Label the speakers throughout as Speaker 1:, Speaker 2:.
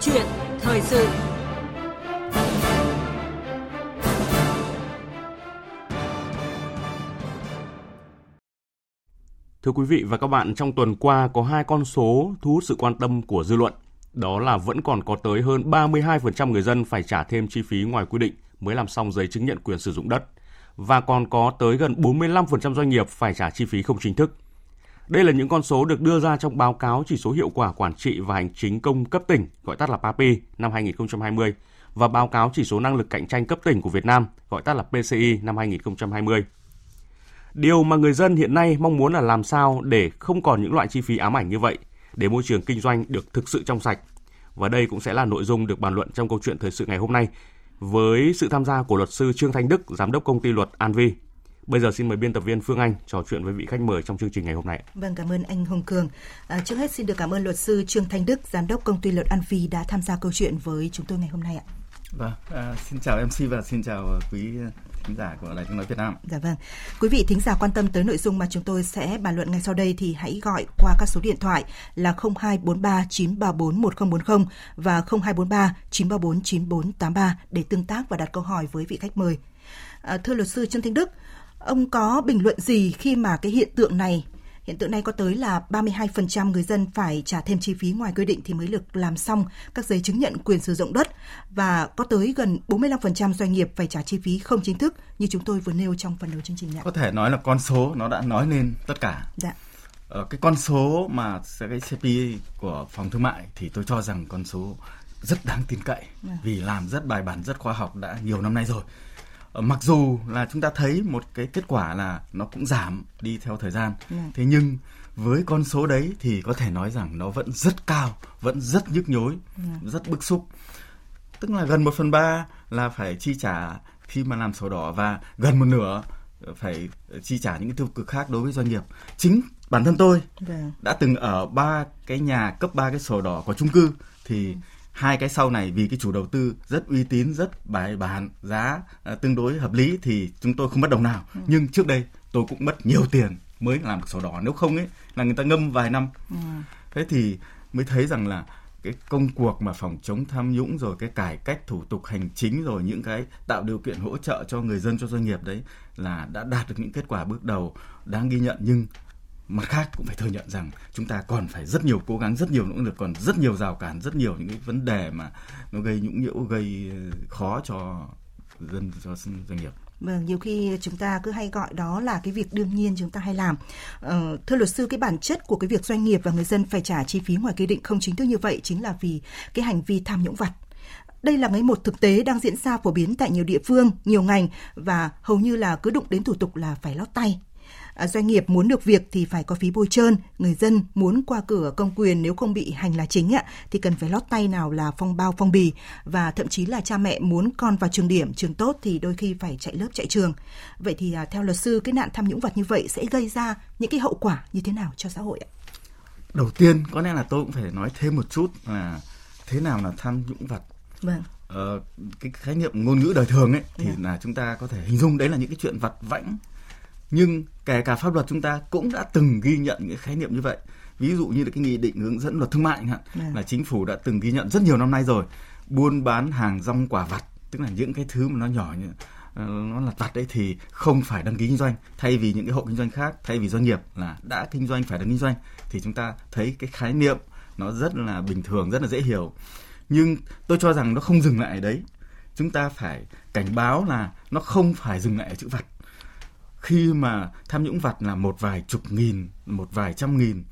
Speaker 1: chuyện thời sự
Speaker 2: Thưa quý vị và các bạn, trong tuần qua có hai con số thu hút sự quan tâm của dư luận. Đó là vẫn còn có tới hơn 32% người dân phải trả thêm chi phí ngoài quy định mới làm xong giấy chứng nhận quyền sử dụng đất và còn có tới gần 45% doanh nghiệp phải trả chi phí không chính thức. Đây là những con số được đưa ra trong báo cáo chỉ số hiệu quả quản trị và hành chính công cấp tỉnh, gọi tắt là PAPI, năm 2020 và báo cáo chỉ số năng lực cạnh tranh cấp tỉnh của Việt Nam, gọi tắt là PCI năm 2020. Điều mà người dân hiện nay mong muốn là làm sao để không còn những loại chi phí ám ảnh như vậy, để môi trường kinh doanh được thực sự trong sạch. Và đây cũng sẽ là nội dung được bàn luận trong câu chuyện thời sự ngày hôm nay với sự tham gia của luật sư Trương Thanh Đức, giám đốc công ty luật An Vi. Bây giờ xin mời biên tập viên Phương Anh trò chuyện với vị khách mời trong chương trình ngày hôm nay.
Speaker 3: Vâng, cảm ơn anh Hùng Cường. À, trước hết xin được cảm ơn luật sư Trương Thanh Đức, giám đốc công ty luật An Vi đã tham gia câu chuyện với chúng tôi ngày hôm nay ạ.
Speaker 4: Vâng, à, xin chào MC và xin chào quý thính giả của Đài Tiếng nói Việt Nam.
Speaker 3: Dạ vâng. Quý vị thính giả quan tâm tới nội dung mà chúng tôi sẽ bàn luận ngay sau đây thì hãy gọi qua các số điện thoại là 0243 934 1040 và 0243 934 9483 để tương tác và đặt câu hỏi với vị khách mời. À, thưa luật sư Trương Thanh Đức, ông có bình luận gì khi mà cái hiện tượng này Hiện tượng này có tới là 32% người dân phải trả thêm chi phí ngoài quy định thì mới được làm xong các giấy chứng nhận quyền sử dụng đất và có tới gần 45% doanh nghiệp phải trả chi phí không chính thức như chúng tôi vừa nêu trong phần đầu chương trình này.
Speaker 4: Có thể nói là con số nó đã nói lên tất cả.
Speaker 3: Dạ.
Speaker 4: Ở cái con số mà cái CPI của phòng thương mại thì tôi cho rằng con số rất đáng tin cậy dạ. vì làm rất bài bản rất khoa học đã nhiều năm nay rồi Ờ, mặc dù là chúng ta thấy một cái kết quả là nó cũng giảm đi theo thời gian. Dạ. thế nhưng với con số đấy thì có thể nói rằng nó vẫn rất cao vẫn rất nhức nhối. Dạ. rất bức xúc tức là gần một phần ba là phải chi trả khi mà làm sổ đỏ và gần một nửa phải chi trả những cái tiêu cực khác đối với doanh nghiệp chính bản thân tôi. Dạ. đã từng ở ba cái nhà cấp ba cái sổ đỏ của chung cư thì hai cái sau này vì cái chủ đầu tư rất uy tín rất bài bản giá uh, tương đối hợp lý thì chúng tôi không mất đồng nào ừ. nhưng trước đây tôi cũng mất nhiều tiền mới làm được sổ đỏ nếu không ấy là người ta ngâm vài năm ừ. thế thì mới thấy rằng là cái công cuộc mà phòng chống tham nhũng rồi cái cải cách thủ tục hành chính rồi những cái tạo điều kiện hỗ trợ cho người dân cho doanh nghiệp đấy là đã đạt được những kết quả bước đầu đáng ghi nhận nhưng mặt khác cũng phải thừa nhận rằng chúng ta còn phải rất nhiều cố gắng rất nhiều nỗ lực còn rất nhiều rào cản rất nhiều những cái vấn đề mà nó gây nhũng nhiễu gây ờ, khó cho dân cho doanh nghiệp
Speaker 3: Vâng, nhiều khi chúng ta cứ hay gọi đó là cái việc đương nhiên chúng ta hay làm. Ờ, thưa luật sư, cái bản chất của cái việc doanh nghiệp và người dân phải trả chi phí ngoài quy định không chính thức như vậy chính là vì cái hành vi tham nhũng vặt. Đây là cái một thực tế đang diễn ra phổ biến tại nhiều địa phương, nhiều ngành và hầu như là cứ đụng đến thủ tục là phải lót tay. À, doanh nghiệp muốn được việc thì phải có phí bôi trơn, người dân muốn qua cửa công quyền nếu không bị hành là chính ạ thì cần phải lót tay nào là phong bao phong bì và thậm chí là cha mẹ muốn con vào trường điểm, trường tốt thì đôi khi phải chạy lớp chạy trường. Vậy thì à, theo luật sư cái nạn tham nhũng vật như vậy sẽ gây ra những cái hậu quả như thế nào cho xã hội ạ?
Speaker 4: Đầu tiên có lẽ là tôi cũng phải nói thêm một chút là thế nào là tham nhũng vật.
Speaker 3: Vâng.
Speaker 4: Ờ, cái khái niệm ngôn ngữ đời thường ấy thì. Dạ. là chúng ta có thể hình dung đấy là những cái chuyện vặt vãnh nhưng kể cả pháp luật chúng ta cũng đã từng ghi nhận những khái niệm như vậy. Ví dụ như là cái nghị định hướng dẫn luật thương mại hạn yeah. là chính phủ đã từng ghi nhận rất nhiều năm nay rồi. Buôn bán hàng rong quả vặt tức là những cái thứ mà nó nhỏ như ờ, nó là vặt đấy thì không phải đăng ký kinh doanh. Thay vì những cái hộ kinh doanh khác thay vì doanh nghiệp là đã kinh doanh phải đăng kinh doanh thì chúng ta thấy cái khái niệm nó rất là bình thường rất là dễ hiểu. Nhưng tôi cho rằng nó không dừng lại ở đấy. Chúng ta phải cảnh báo là nó không phải dừng lại ở chữ vặt khi mà tham nhũng vặt là một vài chục nghìn một vài trăm nghìn.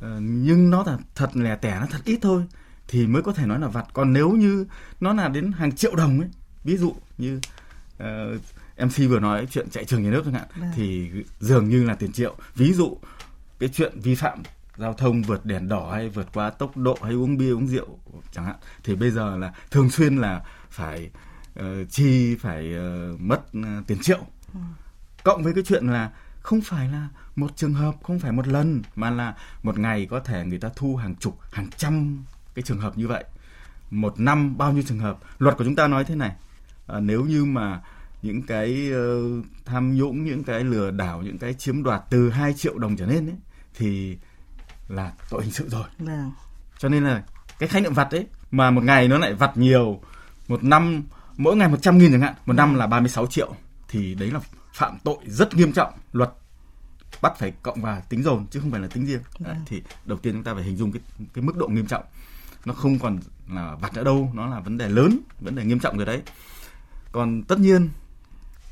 Speaker 4: Ờ, nhưng nó là thật lẻ tẻ nó thật ít thôi thì mới có thể nói là vặt. Còn nếu như nó là đến hàng triệu đồng ấy ví dụ như uh, ờ, MC vừa nói chuyện chạy trường nhà nước chẳng hạn vâng. thì dường như là tiền triệu. Ví dụ cái chuyện vi phạm giao thông vượt đèn đỏ hay vượt qua tốc độ hay uống bia uống rượu chẳng hạn thì bây giờ là thường xuyên là phải uh, chi phải uh, mất uh, tiền triệu. Ừ cộng với cái chuyện là không phải là một trường hợp không phải một lần mà là một ngày có thể người ta thu hàng chục hàng trăm cái trường hợp như vậy. Một năm bao nhiêu trường hợp? Luật của chúng ta nói thế này. À, nếu như mà những cái uh, tham nhũng những cái lừa đảo những cái chiếm đoạt từ 2 triệu đồng trở lên ấy thì là tội hình sự rồi.
Speaker 3: Vâng.
Speaker 4: cho nên là cái khái niệm vặt ấy mà một ngày nó lại vặt nhiều. Một năm mỗi ngày 100 nghìn chẳng hạn một năm là 36 triệu thì đấy là phạm tội rất nghiêm trọng. Luật bắt phải cộng vào tính dồn chứ không phải là tính riêng. Đấy, vâng. thì đầu tiên chúng ta phải hình dung cái cái mức độ nghiêm trọng. Nó không còn là vặt nữa đâu nó là vấn đề lớn vấn đề nghiêm trọng rồi đấy. Còn tất nhiên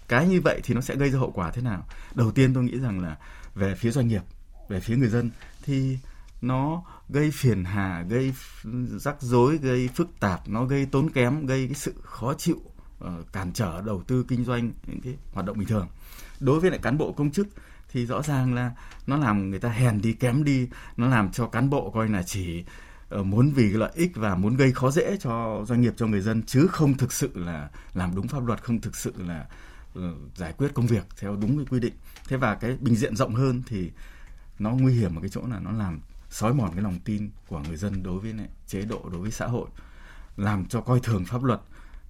Speaker 4: cái như vậy thì nó sẽ gây ra hậu quả thế nào? Đầu tiên tôi nghĩ rằng là về phía doanh nghiệp về phía người dân thì nó gây phiền hà gây rắc rối gây phức tạp nó gây tốn kém gây cái sự khó chịu uh, cản trở đầu tư kinh doanh những cái hoạt động bình thường. Đối với lại cán bộ công chức thì rõ ràng là nó làm người ta hèn đi kém đi nó làm cho cán bộ coi là chỉ ờ, muốn vì cái lợi ích và muốn gây khó dễ cho doanh nghiệp cho người dân chứ không thực sự là làm đúng pháp luật không thực sự là uh, giải quyết công việc theo đúng cái quy định. Thế và cái bình diện rộng hơn thì nó nguy hiểm ở cái chỗ là nó làm xói mòn cái lòng tin của người dân đối với này, chế độ đối với xã hội làm cho coi thường pháp luật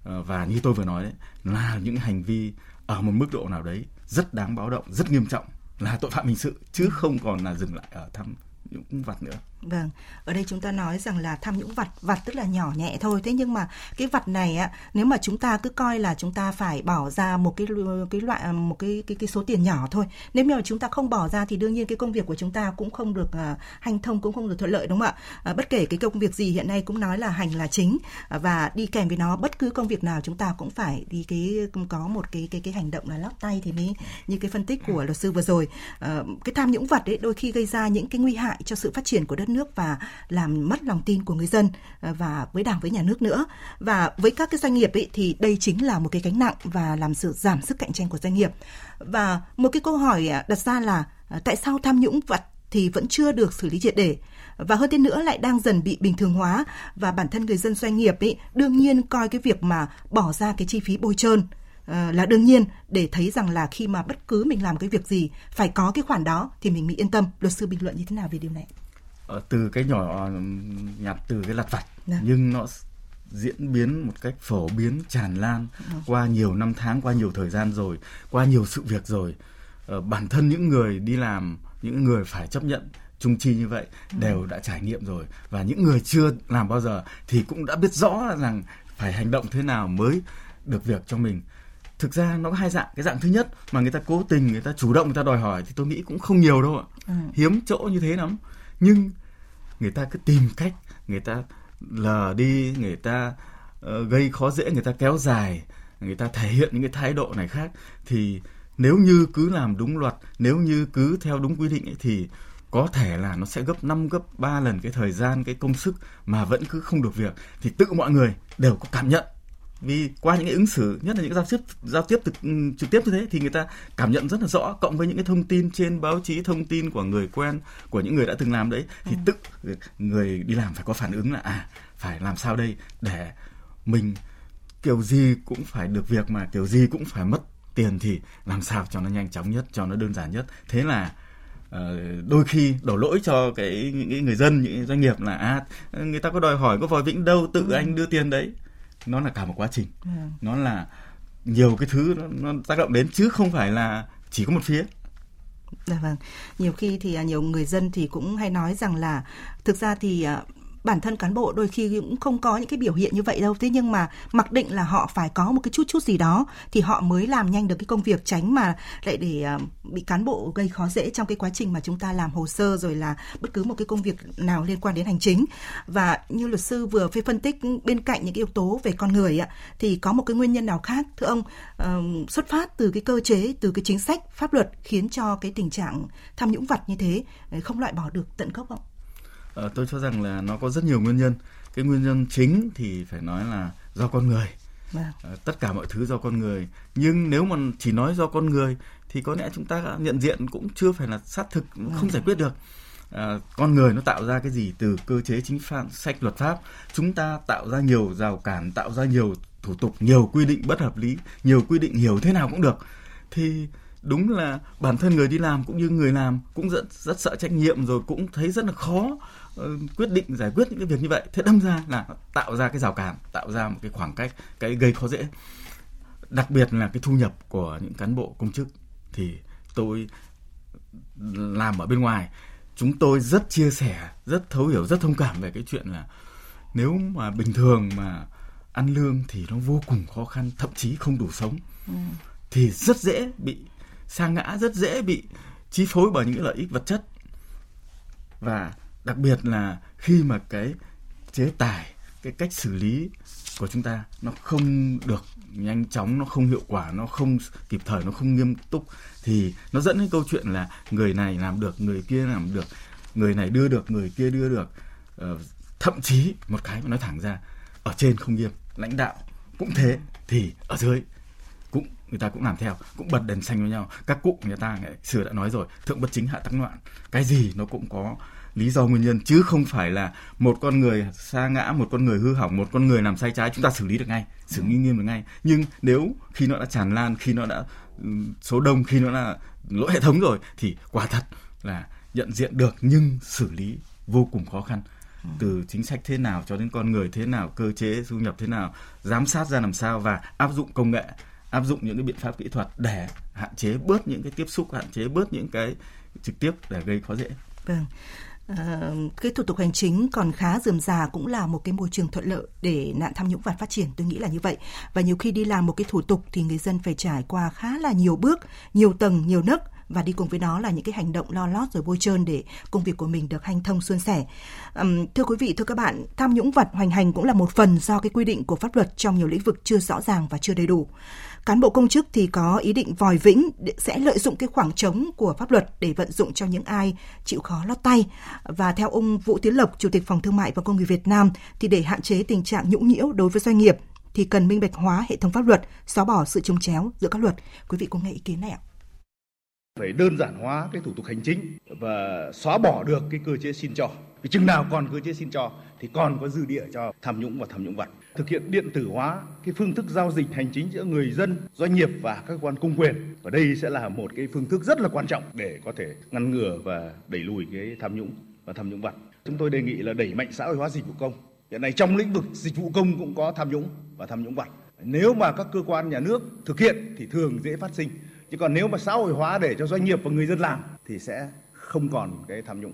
Speaker 4: Ờ, và như tôi vừa nói đấy, là những hành vi ở một mức độ nào đấy rất đáng báo động, rất nghiêm trọng là tội phạm hình sự, chứ không còn là dừng lại ở tham nhũng vặt nữa.
Speaker 3: Vâng, ở đây chúng ta nói rằng là tham nhũng vặt, vặt tức là nhỏ nhẹ thôi. Thế nhưng mà cái vặt này á, nếu mà chúng ta cứ coi là chúng ta phải bỏ ra một cái cái loại à, một cái cái cái số tiền nhỏ thôi. Nếu mà chúng ta không bỏ ra thì đương nhiên cái công việc của chúng ta cũng không được à, uh, hành thông cũng không được thuận lợi đúng không ạ? Uh, bất kể cái công việc gì hiện nay cũng nói là hành là chính uh, và đi kèm với nó bất cứ công việc nào chúng ta cũng phải đi cái có một cái cái cái hành động là lót tay thì mới như cái phân tích của luật sư vừa rồi. Uh, cái tham nhũng vặt ấy đôi khi gây ra những cái nguy hại cho sự phát triển của đất nước và làm mất lòng tin của người dân ờ, và với đảng, với nhà nước nữa và với các cái doanh nghiệp ấy thì đây chính là một cái gánh nặng và làm sự giảm sức cạnh tranh của doanh nghiệp và một cái câu hỏi à, đặt ra là à, tại sao tham nhũng vật thì vẫn chưa được xử lý triệt để và hơn thế nữa lại đang dần bị bình thường hóa và bản thân người dân doanh nghiệp ấy đương nhiên coi cái việc mà bỏ ra cái chi phí bôi trơn ờ, là đương nhiên để thấy rằng là khi mà bất cứ mình làm cái việc gì, phải có cái khoản đó thì mình mới yên tâm. Luật sư bình luận như thế nào về điều này?
Speaker 4: Ờ, từ cái nhỏ nhặt từ cái lặt vặt Đã. Dạ. nhưng nó diễn biến một cách phổ biến tràn lan Đã. Vâng. qua nhiều năm tháng qua nhiều thời gian rồi qua nhiều sự việc rồi ờ, bản thân những người đi làm những người phải chấp nhận trung chi như vậy ừ. đều đã trải nghiệm rồi và những người chưa làm bao giờ thì cũng đã biết rõ rằng phải hành động thế nào mới được việc cho mình thực ra nó có hai dạng cái dạng thứ nhất mà người ta cố tình người ta chủ động người ta đòi hỏi thì tôi nghĩ cũng không nhiều đâu ạ ừ. hiếm chỗ như thế lắm nhưng người ta cứ tìm cách người ta lờ đi người ta uh, gây khó dễ người ta kéo dài người ta thể hiện những cái thái độ này khác. Thì nếu như cứ làm đúng luật nếu như cứ theo đúng quy định ấy, thì có thể là nó sẽ gấp 5 gấp 3 lần cái thời gian cái công sức mà vẫn cứ không được việc. Thì tự mọi người đều có cảm nhận vì qua những cái ứng xử nhất là những giao tiếp giao tiếp thực, ừ, trực tiếp như thế thì người ta cảm nhận rất là rõ cộng với những cái thông tin trên báo chí thông tin của người quen của những người đã từng làm đấy thì ừ. tự người đi làm phải có phản ứng là à phải làm sao đây để mình kiểu gì cũng phải được việc mà kiểu gì cũng phải mất tiền thì làm sao cho nó nhanh chóng nhất cho nó đơn giản nhất thế là uh, đôi khi đổ lỗi cho cái những người dân những doanh nghiệp là à người ta có đòi hỏi có vòi vĩnh đâu tự ừ. anh đưa tiền đấy nó là cả một quá trình ừ. nó là nhiều cái thứ nó, nó tác động đến chứ không phải là chỉ có một phía
Speaker 3: Dạ vâng. Nhiều khi thì à, nhiều người dân thì cũng hay nói rằng là thực ra thì à, bản thân cán bộ đôi khi cũng không có những cái biểu hiện như vậy đâu. Thế nhưng mà mặc định là họ phải có một cái chút chút gì đó thì họ mới làm nhanh được cái công việc, tránh mà lại để ờ, bị cán bộ gây khó dễ trong cái quá trình mà chúng ta làm hồ sơ rồi là bất cứ một cái công việc nào liên quan đến hành chính. Và như luật sư vừa phê phân tích bên cạnh những cái yếu tố về con người ạ, thì có một cái nguyên nhân nào khác, thưa ông? Ờ, xuất phát từ cái cơ chế, từ cái chính sách, pháp luật khiến cho cái tình trạng tham nhũng vặt như thế ờ, không loại bỏ được tận gốc không?
Speaker 4: Uh, tôi cho rằng là nó có rất nhiều nguyên nhân. Cái nguyên nhân chính thì phải nói là do con người. Uh, tất cả mọi thứ do con người. Nhưng nếu mà chỉ nói do con người thì có lẽ chúng ta nhận diện cũng chưa phải là xác thực không giải quyết được. À, con người nó tạo ra cái gì từ cơ chế chính pháp sách luật pháp? Chúng ta tạo ra nhiều rào cản tạo ra nhiều thủ tục nhiều quy định bất hợp lý nhiều quy định hiểu thế nào cũng được. Thì đúng là bản thân người đi làm cũng như người làm cũng rất rất sợ trách nhiệm rồi cũng thấy rất là khó. Ờ, quyết định giải quyết những cái việc như vậy thế đâm ra là tạo ra cái rào cản tạo ra một cái khoảng cách cái gây khó dễ. Đặc biệt là cái thu nhập của những cán bộ công chức thì tôi làm ở bên ngoài chúng tôi rất chia sẻ rất thấu hiểu rất thông cảm về cái chuyện là nếu mà bình thường mà ăn lương thì nó vô cùng khó khăn thậm chí không đủ sống. Ừ. thì rất dễ bị sa ngã rất dễ bị chi phối bởi những lợi ích vật chất. Và đặc biệt là khi mà cái chế tài, cái cách xử lý của chúng ta nó không được nhanh chóng, nó không hiệu quả, nó không kịp thời, nó không nghiêm túc, thì nó dẫn đến câu chuyện là người này làm được, người kia làm được, người này đưa được, người kia đưa được. Ờ, thậm chí một cái mà nói thẳng ra, ở trên không nghiêm, lãnh đạo cũng thế, thì ở dưới cũng, người ta cũng làm theo, cũng bật đèn xanh với nhau. Các cụ người ta ngày xưa đã nói rồi, thượng bất chính hạ tắc loạn. Cái gì nó cũng có lý do nguyên nhân, chứ không phải là một con người sa ngã, một con người hư hỏng, một con người làm sai trái, chúng ta xử lý được ngay, xử lý nghiêm được ngay. Nhưng nếu khi nó đã tràn lan, khi nó đã số đông, khi nó là lỗi hệ thống rồi, thì quả thật là nhận diện được nhưng xử lý vô cùng khó khăn. Từ chính sách thế nào cho đến con người thế nào, cơ chế thu nhập thế nào, giám sát ra làm sao và áp dụng công nghệ, áp dụng những cái biện pháp kỹ thuật để hạn chế bớt những cái tiếp xúc, hạn chế bớt những cái trực tiếp để gây khó dễ.
Speaker 3: Vâng uh, cái thủ tục hành chính còn khá dườm già cũng là một cái môi trường thuận lợi để nạn tham nhũng vặt phát triển tôi nghĩ là như vậy và nhiều khi đi làm một cái thủ tục thì người dân phải trải qua khá là nhiều bước nhiều tầng nhiều nấc và đi cùng với đó là những cái hành động lo lót rồi bôi trơn để công việc của mình được hanh thông suôn sẻ. Um, thưa quý vị, thưa các bạn, tham nhũng vật hoành hành cũng là một phần do cái quy định của pháp luật trong nhiều lĩnh vực chưa rõ ràng và chưa đầy đủ. Cán bộ công chức thì có ý định vòi vĩnh sẽ lợi dụng cái khoảng trống của pháp luật để vận dụng cho những ai chịu khó lót tay. Và theo ông Vũ Tiến Lộc, Chủ tịch Phòng Thương mại và Công nghiệp Việt Nam, thì để hạn chế tình trạng nhũng nhiễu đối với doanh nghiệp thì cần minh bạch hóa hệ thống pháp luật, xóa bỏ sự trồng chéo giữa các luật. Quý vị có nghe ý kiến này ạ
Speaker 1: phải đơn giản hóa cái thủ tục hành chính và xóa bỏ được cái cơ chế xin cho. Vì chừng nào còn cơ chế xin cho thì còn có dư địa cho tham nhũng và tham nhũng vật. Thực hiện điện tử hóa cái phương thức giao dịch hành chính giữa người dân, doanh nghiệp và các cơ quan công quyền. Và đây sẽ là một cái phương thức rất là quan trọng để có thể ngăn ngừa và đẩy lùi cái tham nhũng và tham nhũng vật. Chúng tôi đề nghị là đẩy mạnh xã hội hóa dịch vụ công. Hiện nay trong lĩnh vực dịch vụ công cũng có tham nhũng và tham nhũng vật. Nếu mà các cơ quan nhà nước thực hiện thì thường dễ phát sinh chứ còn nếu mà xã hội hóa để cho doanh nghiệp và người dân làm thì sẽ không còn cái tham nhũng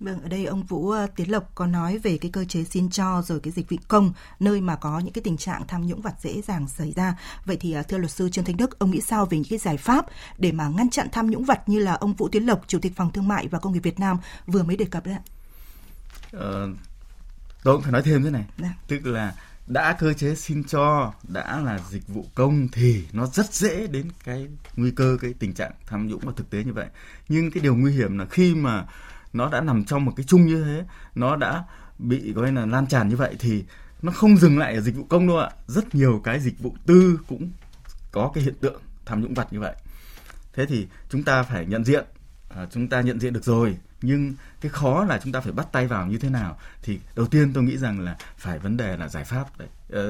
Speaker 3: Vâng, ở đây ông Vũ ờ, Tiến Lộc có nói về cái cơ chế xin cho rồi cái dịch vụ công nơi mà có những cái tình trạng tham nhũng vặt dễ dàng xảy ra. Vậy thì ờ, thưa luật sư Trương Thanh Đức, ông nghĩ sao về những cái giải pháp để mà ngăn chặn tham nhũng vặt như là ông Vũ Tiến Lộc, Chủ tịch Phòng Thương mại và Công nghiệp Việt Nam vừa mới đề cập đấy ạ?
Speaker 4: Ờ, tôi cũng phải nói thêm thế này, Đã. Dạ. tức là đã cơ chế xin cho đã là dịch vụ công thì nó rất dễ đến cái nguy cơ cái tình trạng tham nhũng và thực tế như vậy nhưng cái điều nguy hiểm là khi mà nó đã nằm trong một cái chung như thế nó đã bị gọi là lan tràn như vậy thì nó không dừng lại ở dịch vụ công đâu ạ. Rất nhiều cái dịch vụ tư cũng có cái hiện tượng tham nhũng vặt như vậy. Thế thì chúng ta phải nhận diện à, chúng ta nhận diện được rồi nhưng cái khó là chúng ta phải bắt tay vào như thế nào thì đầu tiên tôi nghĩ rằng là phải vấn đề là giải pháp đấy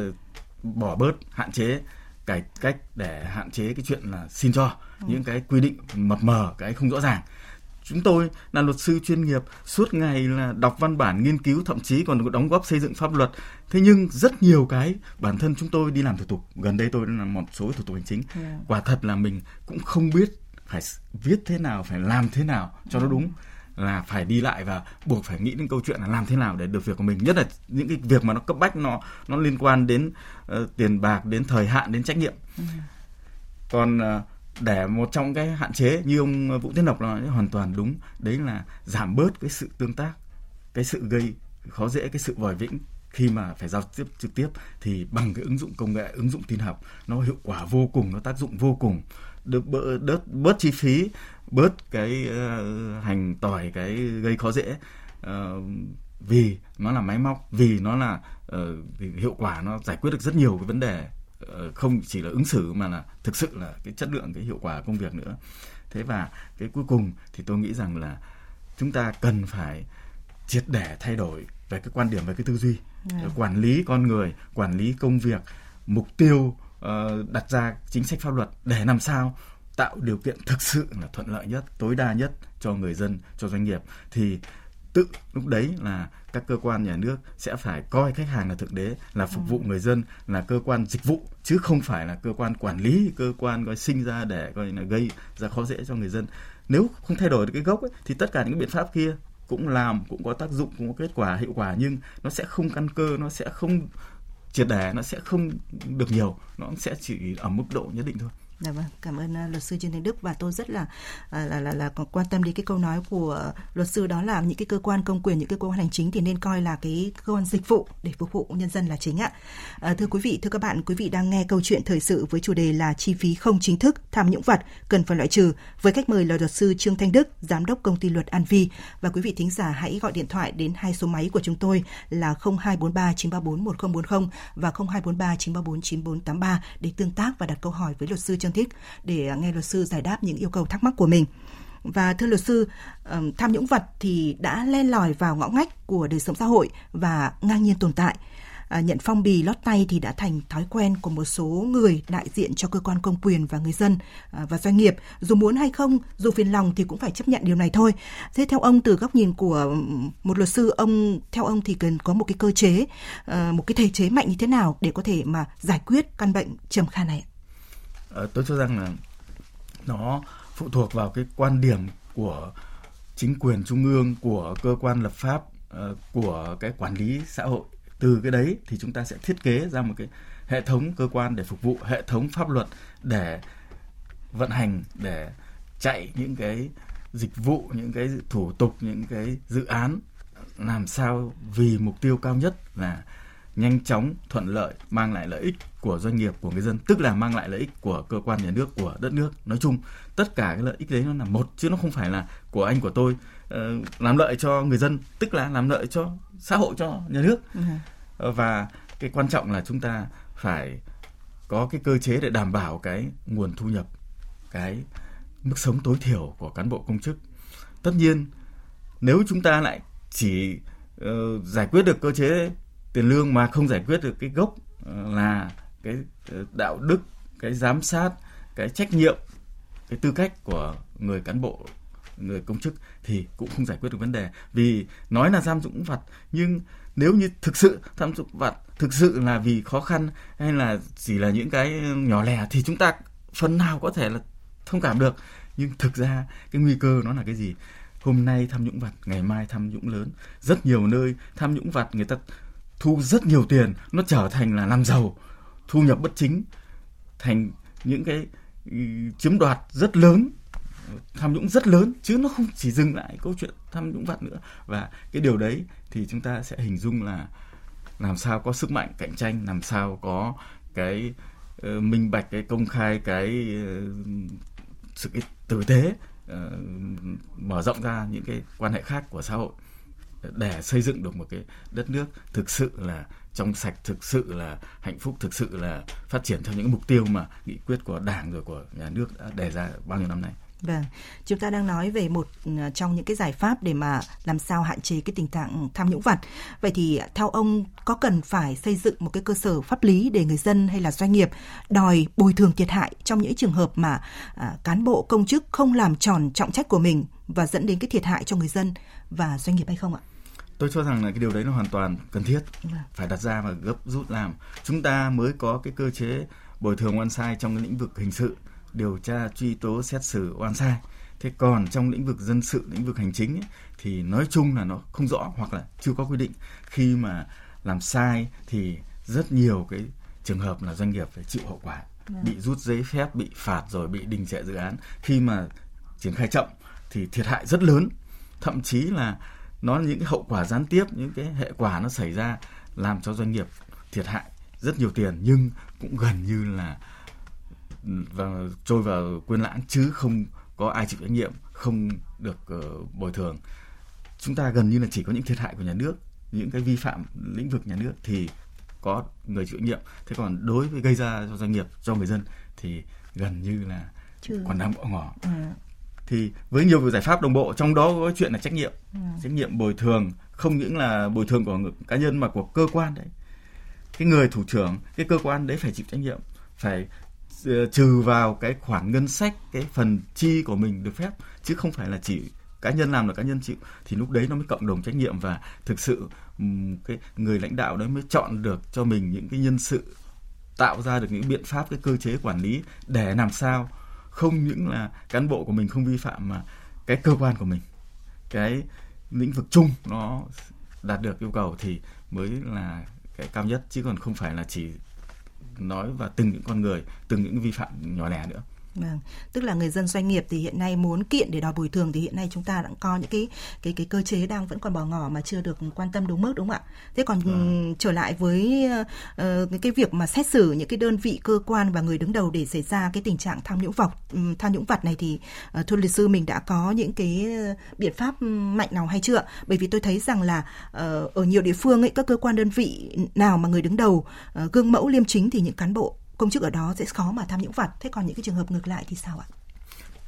Speaker 4: uh, bỏ bớt hạn chế cải cách để hạn chế cái chuyện là xin cho. Ừ. những cái quy định mập mờ cái không rõ ràng chúng tôi là luật sư chuyên nghiệp suốt ngày là đọc văn bản nghiên cứu thậm chí còn đóng góp xây dựng pháp luật thế nhưng rất nhiều cái bản thân chúng tôi đi làm thủ tục gần đây tôi làm một số thủ tục hành chính yeah. Ừ. quả thật là mình cũng không biết phải viết thế nào phải làm thế nào cho nó ừ. đúng là phải đi lại và buộc phải nghĩ đến câu chuyện là làm thế nào để được việc của mình nhất là những cái việc mà nó cấp bách nó nó liên quan đến uh, tiền bạc đến thời hạn đến trách nhiệm ừ. còn uh, để một trong cái hạn chế như ông Vũ Tiến Lộc nói hoàn toàn đúng. Đấy là giảm bớt cái sự tương tác cái sự gây khó dễ cái sự vòi vĩnh. Khi mà phải giao tiếp trực tiếp thì bằng cái ứng dụng công nghệ ứng dụng tin học nó hiệu quả vô cùng nó tác dụng vô cùng. Được bớt, bớt, bớt chi phí bớt cái uh, hành tỏi cái gây khó dễ uh, vì nó là máy móc vì nó là uh, vì hiệu quả nó giải quyết được rất nhiều cái vấn đề không chỉ là ứng xử mà là thực sự là cái chất lượng cái hiệu quả công việc nữa thế và cái cuối cùng thì tôi nghĩ rằng là chúng ta cần phải triệt để thay đổi về cái quan điểm về cái tư duy. Dạ. quản lý con người quản lý công việc mục tiêu uh, đặt ra chính sách pháp luật để làm sao tạo điều kiện thực sự là thuận lợi nhất tối đa nhất cho người dân cho doanh nghiệp thì tự lúc đấy là các cơ quan nhà nước sẽ phải coi khách hàng là thượng đế là phục vụ người dân là cơ quan dịch vụ chứ không phải là cơ quan quản lý cơ quan gọi sinh ra để coi là gây ra khó dễ cho người dân. Nếu không thay đổi được cái gốc ấy, thì tất cả những cái biện pháp kia cũng làm cũng có tác dụng cũng có kết quả hiệu quả nhưng nó sẽ không căn cơ nó sẽ không triệt để nó sẽ không được nhiều nó sẽ chỉ ở mức độ nhất định thôi
Speaker 3: Dạ vâng, cảm ơn uh, luật sư Trương Thành Đức và tôi rất là uh, là là là quan tâm đến cái câu nói của luật sư đó là những cái cơ quan công quyền, những cái cơ quan hành chính thì nên coi là cái cơ quan dịch vụ để phục vụ nhân dân là chính ạ. Uh, thưa quý vị, thưa các bạn, quý vị đang nghe câu chuyện thời sự với chủ đề là chi phí không chính thức, tham nhũng vặt cần phải loại trừ với khách mời là luật sư Trương Thanh Đức, giám đốc công ty luật An Vi và quý vị thính giả hãy gọi điện thoại đến hai số máy của chúng tôi là 0243 934 1040 và 0243 934 9483 để tương tác và đặt câu hỏi với luật sư Trương Thích để à, nghe luật sư giải đáp những yêu cầu thắc mắc của mình. Và thưa luật sư, tham nhũng vật thì đã len lỏi vào ngõ ngách của đời sống xã hội và ngang nhiên tồn tại. À, nhận phong bì lót tay thì đã thành thói quen của một số người đại diện cho cơ quan công quyền và người dân à, và doanh nghiệp dù muốn hay không dù phiền lòng thì cũng phải chấp nhận điều này thôi thế theo ông từ góc nhìn của một luật sư ông theo ông thì cần có một cái cơ chế à, một cái thể chế mạnh như thế nào để có thể mà giải quyết căn bệnh trầm kha này
Speaker 4: Ờ, tôi cho rằng là nó phụ thuộc vào cái quan điểm của chính quyền trung ương của cơ quan lập pháp uh, của cái quản lý xã hội. Từ cái đấy thì chúng ta sẽ thiết kế ra một cái hệ thống cơ quan để phục vụ hệ thống pháp luật để vận hành để chạy những cái dịch vụ những cái thủ tục những cái dự án làm sao vì mục tiêu cao nhất là nhanh chóng, thuận lợi, mang lại lợi ích của doanh nghiệp, của người dân, tức là mang lại lợi ích của cơ quan nhà nước, của đất nước nói chung. Tất cả cái lợi ích đấy nó là một chứ nó không phải là của anh của tôi uh, làm lợi cho người dân, tức là làm lợi cho xã hội cho nhà nước. Uh, và cái quan trọng là chúng ta phải có cái cơ chế để đảm bảo cái nguồn thu nhập, cái mức sống tối thiểu của cán bộ công chức. Tất nhiên nếu chúng ta lại chỉ uh, giải quyết được cơ chế tiền lương mà không giải quyết được cái gốc ờ, là cái ờ, đạo đức, cái giám sát, cái trách nhiệm, cái tư cách của người cán bộ, người công chức thì cũng không giải quyết được vấn đề. Vì nói là tham nhũng vặt, nhưng nếu như thực sự tham nhũng vặt thực sự là vì khó khăn hay là chỉ là những cái nhỏ lẻ thì chúng ta phần nào có thể là thông cảm được. Nhưng thực ra cái nguy cơ nó là cái gì? Hôm nay tham nhũng vặt, ngày mai tham nhũng lớn. Rất nhiều nơi tham nhũng vặt người ta thu rất nhiều tiền nó trở thành là làm giàu. Thu nhập bất chính thành những cái ừ, chiếm đoạt rất lớn tham nhũng rất lớn chứ nó không chỉ dừng lại câu chuyện tham nhũng vặt nữa. Và cái điều đấy thì chúng ta sẽ hình dung là làm sao có sức mạnh cạnh tranh làm sao có cái uh, minh bạch cái công khai cái uh, sự cái tử tế uh, mở rộng ra những cái quan hệ khác của xã hội để xây dựng được một cái đất nước thực sự là trong sạch thực sự là hạnh phúc thực sự là phát triển theo những mục tiêu mà nghị quyết của đảng rồi của nhà nước đã đề ra bao nhiêu năm nay
Speaker 3: Vâng, chúng ta đang nói về một à, trong những cái giải pháp để mà làm sao hạn chế cái tình trạng tham nhũng vặt. Vậy thì theo ông có cần phải xây dựng một cái cơ sở pháp lý để người dân hay là doanh nghiệp đòi bồi thường thiệt hại trong những trường hợp mà à, cán bộ công chức không làm tròn trọng trách của mình và dẫn đến cái thiệt hại cho người dân và doanh nghiệp hay không ạ?
Speaker 4: Tôi cho rằng là cái điều đấy nó hoàn toàn cần thiết vâng. phải đặt ra và gấp rút làm. Chúng ta mới có cái cơ chế bồi thường oan sai trong cái lĩnh vực hình sự điều tra truy tố xét xử oan sai. Thế còn trong lĩnh vực dân sự lĩnh vực hành chính ấy, thì nói chung là nó không rõ hoặc là chưa có quy định. Khi mà làm sai thì rất nhiều cái trường hợp là doanh nghiệp phải chịu hậu quả. Vâng. bị rút giấy phép bị phạt rồi bị đình trệ dự án. Khi mà triển khai chậm thì thiệt hại rất lớn. Thậm chí là nó là những cái hậu quả gián tiếp những cái hệ quả nó xảy ra làm cho doanh nghiệp thiệt hại rất nhiều tiền nhưng cũng gần như là và trôi vào quên lãng chứ không có ai chịu trách nhiệm không được uh, bồi thường. Chúng ta gần như là chỉ có những thiệt hại của nhà nước những cái vi phạm lĩnh vực nhà nước thì có người chịu trách nhiệm. Thế còn đối với gây ra cho doanh nghiệp cho người dân thì gần như là Chưa. còn đang bỏ ngỏ à thì với nhiều giải pháp đồng bộ trong đó có chuyện là trách nhiệm. Ừ. trách nhiệm bồi thường không những là bồi thường của cá nhân mà của cơ quan đấy. Cái người thủ trưởng cái cơ quan đấy phải chịu trách nhiệm phải ờ, trừ vào cái khoản ngân sách cái phần chi của mình được phép chứ không phải là chỉ cá nhân làm là cá nhân chịu. Thì lúc đấy nó mới cộng đồng trách nhiệm và thực sự cái người lãnh đạo đấy mới chọn được cho mình những cái nhân sự tạo ra được những biện pháp cái cơ chế quản lý để làm sao không những là cán bộ của mình không vi phạm mà cái cơ quan của mình, cái lĩnh vực chung nó đạt được yêu cầu thì mới là cái cao nhất, chứ còn không phải là chỉ nói và từng những con người, từng những vi phạm nhỏ lẻ nữa.
Speaker 3: Vâng, tức là người dân doanh nghiệp thì hiện nay muốn kiện để đòi bồi thường thì hiện nay chúng ta đã có những cái cái cái cơ chế đang vẫn còn bỏ ngỏ mà chưa được quan tâm đúng mức đúng không ạ? Thế còn ừ. trở lại với uh, cái việc mà xét xử những cái đơn vị cơ quan và người đứng đầu để xảy ra cái tình trạng tham nhũng um, tham nhũng vặt này thì uh, thưa luật sư mình đã có những cái biện pháp mạnh nào hay chưa? Bởi vì tôi thấy rằng là uh, ở nhiều địa phương ấy các cơ quan đơn vị nào mà người đứng đầu uh, gương mẫu liêm chính thì những cán bộ công chức ở đó sẽ khó mà tham nhũng vặt thế còn những cái trường hợp ngược lại thì sao ạ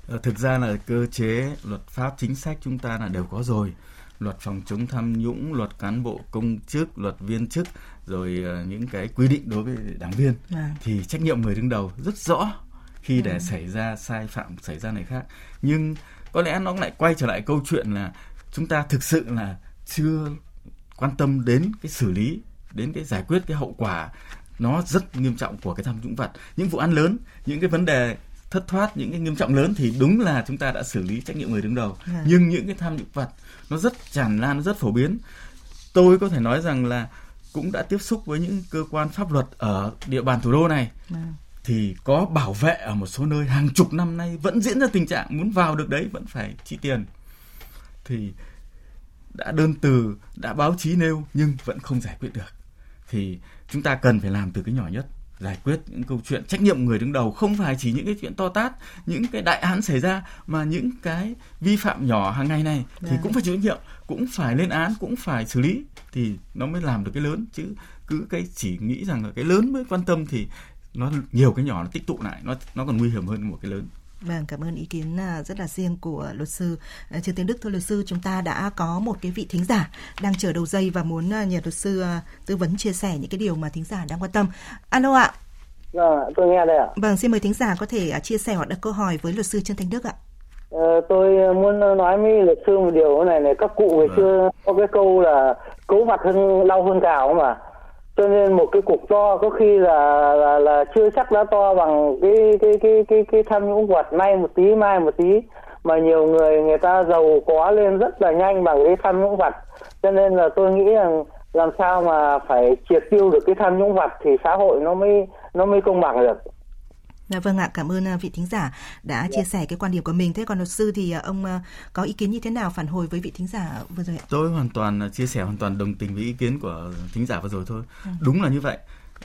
Speaker 4: ờ, thực ra là cơ chế luật pháp chính sách chúng ta là đều có rồi luật phòng chống tham nhũng luật cán bộ công chức luật viên chức rồi ờ, những cái quy định đối với đảng viên à. thì trách nhiệm người đứng đầu rất rõ khi để à. xảy ra sai phạm xảy ra này khác nhưng có lẽ nó lại quay trở lại câu chuyện là chúng ta thực sự là chưa quan tâm đến cái xử lý đến cái giải quyết cái hậu quả nó rất nghiêm trọng của cái tham nhũng vặt. Những vụ án lớn những cái vấn đề thất thoát những cái nghiêm trọng lớn thì đúng là chúng ta đã xử lý trách nhiệm người đứng đầu. À. nhưng những cái tham nhũng vặt nó rất tràn lan nó rất phổ biến. Tôi có thể nói rằng là cũng đã tiếp xúc với những cơ quan pháp luật ở địa bàn thủ đô này. À. thì có bảo vệ ở một số nơi hàng chục năm nay vẫn diễn ra tình trạng muốn vào được đấy vẫn phải chi tiền. Thì đã đơn từ đã báo chí nêu nhưng vẫn không giải quyết được. Thì chúng ta cần phải làm từ cái nhỏ nhất giải quyết những câu chuyện trách nhiệm người đứng đầu không phải chỉ những cái chuyện to tát những cái đại án xảy ra mà những cái vi phạm nhỏ hàng ngày này thì Đấy. cũng phải chịu trách nhiệm cũng phải lên án cũng phải xử lý thì nó mới làm được cái lớn chứ cứ cái chỉ nghĩ rằng là cái lớn mới quan tâm thì nó nhiều cái nhỏ nó tích tụ lại nó nó còn nguy hiểm hơn một cái lớn
Speaker 3: Vâng, cảm ơn ý kiến à, rất là riêng của luật sư à, Trương Tiến Đức. Thưa luật sư, chúng ta đã có một cái vị thính giả đang chờ đầu dây và muốn à, nhờ luật sư tư vấn chia sẻ những cái điều mà thính giả đang quan tâm. Alo ạ.
Speaker 5: Vâng, tôi nghe đây ạ.
Speaker 3: Vâng, xin mời thính giả có thể chia sẻ hoặc đặt câu hỏi với luật sư Trương Thanh Đức ạ.
Speaker 5: Ờ, tôi muốn nói với luật sư một điều này này các cụ ngày vâng. xưa có cái câu là cấu mặt hơn đau hơn cào mà cho nên một cái cục to có khi là là là chưa chắc đã to bằng cái cái cái cái cái tham nhũng vật nay một tí, mai một tí. Mà nhiều người người ta giàu có lên rất là nhanh bằng cái tham nhũng vật cho nên là tôi nghĩ rằng làm sao mà phải triệt tiêu được cái tham nhũng vật thì xã hội nó mới nó mới công bằng được
Speaker 3: vâng ạ, cảm ơn à, vị thính giả đã dạ. chia sẻ cái quan điểm của mình. Thế còn luật sư thì à, ông à, có ý kiến như thế nào phản hồi với vị thính giả vừa rồi ạ?
Speaker 4: Tôi hoàn toàn chia sẻ hoàn toàn đồng tình với ý kiến của thính giả vừa rồi thôi. Ừ. Đúng là như vậy.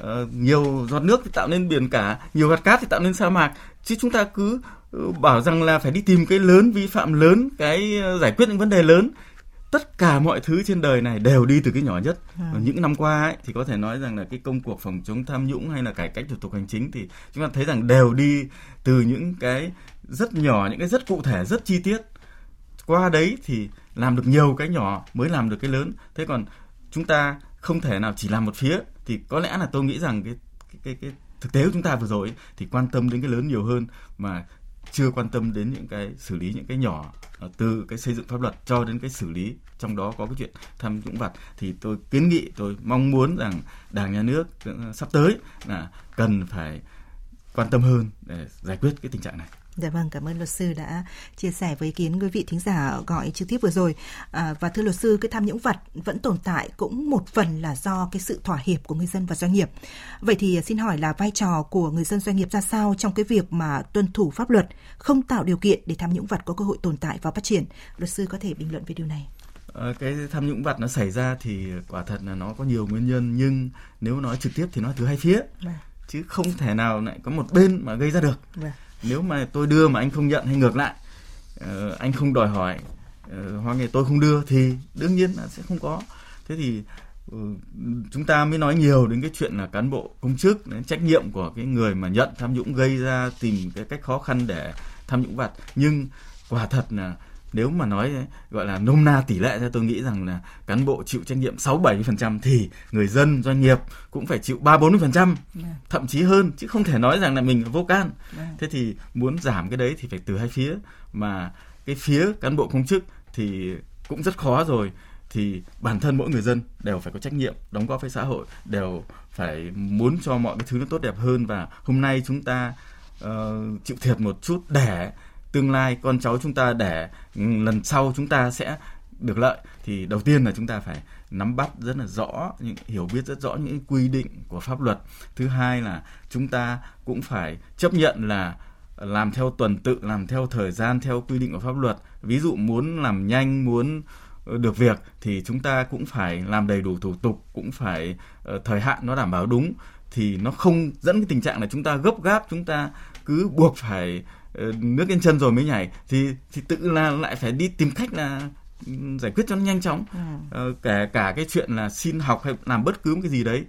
Speaker 4: Uh, nhiều giọt nước thì tạo nên biển cả, nhiều hạt cát thì tạo nên sa mạc. Chứ chúng ta cứ ừ, bảo rằng là phải đi tìm cái lớn vi phạm lớn, cái ờ, giải quyết những vấn đề lớn tất cả mọi thứ trên đời này đều đi từ cái nhỏ nhất. À. Những năm qua ấy, thì có thể nói rằng là cái công cuộc phòng chống tham nhũng hay là cải cách thủ tục hành chính thì chúng ta thấy rằng đều đi từ những cái rất nhỏ, những cái rất cụ thể, rất chi tiết. Qua đấy thì làm được nhiều cái nhỏ mới làm được cái lớn. Thế còn chúng ta không thể nào chỉ làm một phía thì có lẽ là tôi nghĩ rằng cái cái cái, cái thực tế của chúng ta vừa rồi ấy, thì quan tâm đến cái lớn nhiều hơn mà chưa quan tâm đến những cái xử lý những cái nhỏ à, từ cái xây dựng pháp luật cho đến cái xử lý trong đó có cái chuyện tham nhũng vặt, thì tôi kiến nghị, tôi mong muốn rằng đảng, nhà nước ờ, sắp tới là cần phải quan tâm hơn để giải quyết cái tình trạng này.
Speaker 3: Dạ vâng, cảm ơn luật sư đã chia sẻ với ý kiến quý vị thính giả gọi trực tiếp vừa rồi. À, và thưa luật sư, cái tham nhũng vật vẫn tồn tại cũng một phần là do cái sự thỏa hiệp của người dân và doanh nghiệp. Vậy thì xin hỏi là vai trò của người dân doanh nghiệp ra sao trong cái việc mà tuân thủ pháp luật, không tạo điều kiện để tham nhũng vật có cơ hội tồn tại và phát triển? Luật sư có thể bình luận về điều này.
Speaker 4: À, cái tham nhũng vật nó xảy ra thì quả thật là nó có nhiều nguyên nhân nhưng nếu nói trực tiếp thì nó từ hai phía. Vâng. Chứ không thể nào lại có một bên mà gây ra được. Nếu mà tôi đưa mà anh không nhận hay ngược lại uh, anh không đòi hỏi uh, hoặc là tôi không đưa thì đương nhiên là sẽ không có. Thế thì uh, chúng ta mới nói nhiều đến cái chuyện là cán bộ công chức đến trách nhiệm của cái người mà nhận tham nhũng gây ra tìm cái cách khó khăn để tham nhũng vặt. Nhưng quả thật là nếu mà nói gọi là nôm na tỷ lệ ra tôi nghĩ rằng là cán bộ chịu trách nhiệm 6 70% thì người dân doanh nghiệp cũng phải chịu 3 40%, yeah. thậm chí hơn chứ không thể nói rằng là mình vô can. Yeah. Thế thì muốn giảm cái đấy thì phải từ hai phía mà cái phía cán bộ công chức thì cũng rất khó rồi thì bản thân mỗi người dân đều phải có trách nhiệm đóng góp với xã hội đều phải muốn cho mọi cái thứ nó tốt đẹp hơn và hôm nay chúng ta uh, chịu thiệt một chút để tương lai con cháu chúng ta để ừ, lần sau chúng ta sẽ được lợi thì đầu tiên là chúng ta phải nắm bắt rất là rõ những hiểu biết rất rõ những quy định của pháp luật. Thứ hai là chúng ta cũng phải chấp nhận là làm theo tuần tự làm theo thời gian theo quy định của pháp luật. Ví dụ muốn làm nhanh muốn ờ, được việc thì chúng ta cũng phải làm đầy đủ thủ tục cũng phải uh, thời hạn nó đảm bảo đúng. Thì nó không dẫn cái tình trạng là chúng ta gấp gáp chúng ta cứ buộc phải uh, nước lên chân rồi mới nhảy. Thì thì tự là lại phải đi tìm cách là giải quyết cho nó nhanh chóng. Ừ. uh, cả cái chuyện là xin học hay làm bất cứ một cái gì đấy.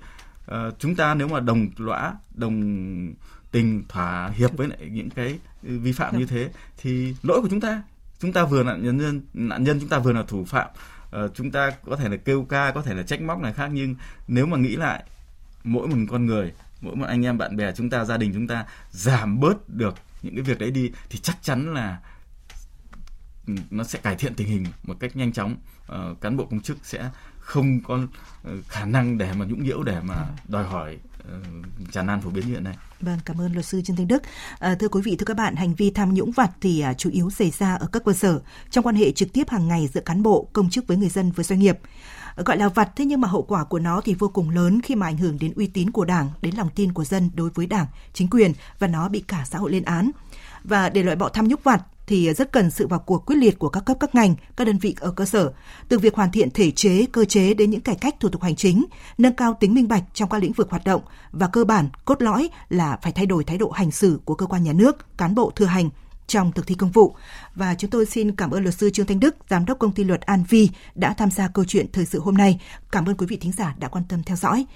Speaker 4: Uh, chúng ta nếu mà đồng lõa đồng tình thỏa hiệp với lại những cái vi phạm như thế thì lỗi của chúng ta. Chúng ta vừa là nạn nhân nạn nhân chúng ta vừa là thủ phạm. Chúng ta có thể là kêu ca có thể là trách móc này khác nhưng nếu mà nghĩ lại mỗi một con người mỗi một anh em bạn bè chúng ta gia đình chúng ta giảm bớt được những cái việc đấy đi thì chắc chắn là nó sẽ cải thiện tình hình một cách nhanh chóng uh, cán bộ công chức sẽ không có uh, khả năng để mà nhũng nhiễu để mà đòi hỏi uh, tràn lan phổ biến như hiện nay.
Speaker 3: Vâng, cảm ơn luật sư Trương Thanh Đức. À, thưa quý vị, thưa các bạn, hành vi tham nhũng vặt thì à, chủ yếu xảy ra ở các cơ sở trong quan hệ trực tiếp hàng ngày giữa cán bộ, công chức với người dân với doanh nghiệp. Gọi là vặt thế nhưng mà hậu quả của nó thì vô cùng lớn khi mà ảnh hưởng đến uy tín của Đảng, đến lòng tin của dân đối với Đảng, chính quyền và nó bị cả xã hội lên án. Và để loại bỏ tham nhũng vặt thì rất cần sự vào cuộc quyết liệt của các cấp các ngành, các đơn vị ở cơ sở, từ việc hoàn thiện thể chế, cơ chế đến những cải cách thủ tục hành chính, nâng cao tính minh bạch trong các lĩnh vực hoạt động và cơ bản cốt lõi là phải thay đổi thái độ hành xử của cơ quan nhà nước, cán bộ thừa hành trong thực thi công vụ. Và chúng tôi xin cảm ơn luật sư Trương Thanh Đức, giám đốc công ty luật An Vi đã tham gia câu chuyện thời sự hôm nay. Cảm ơn quý vị thính giả đã quan tâm theo dõi.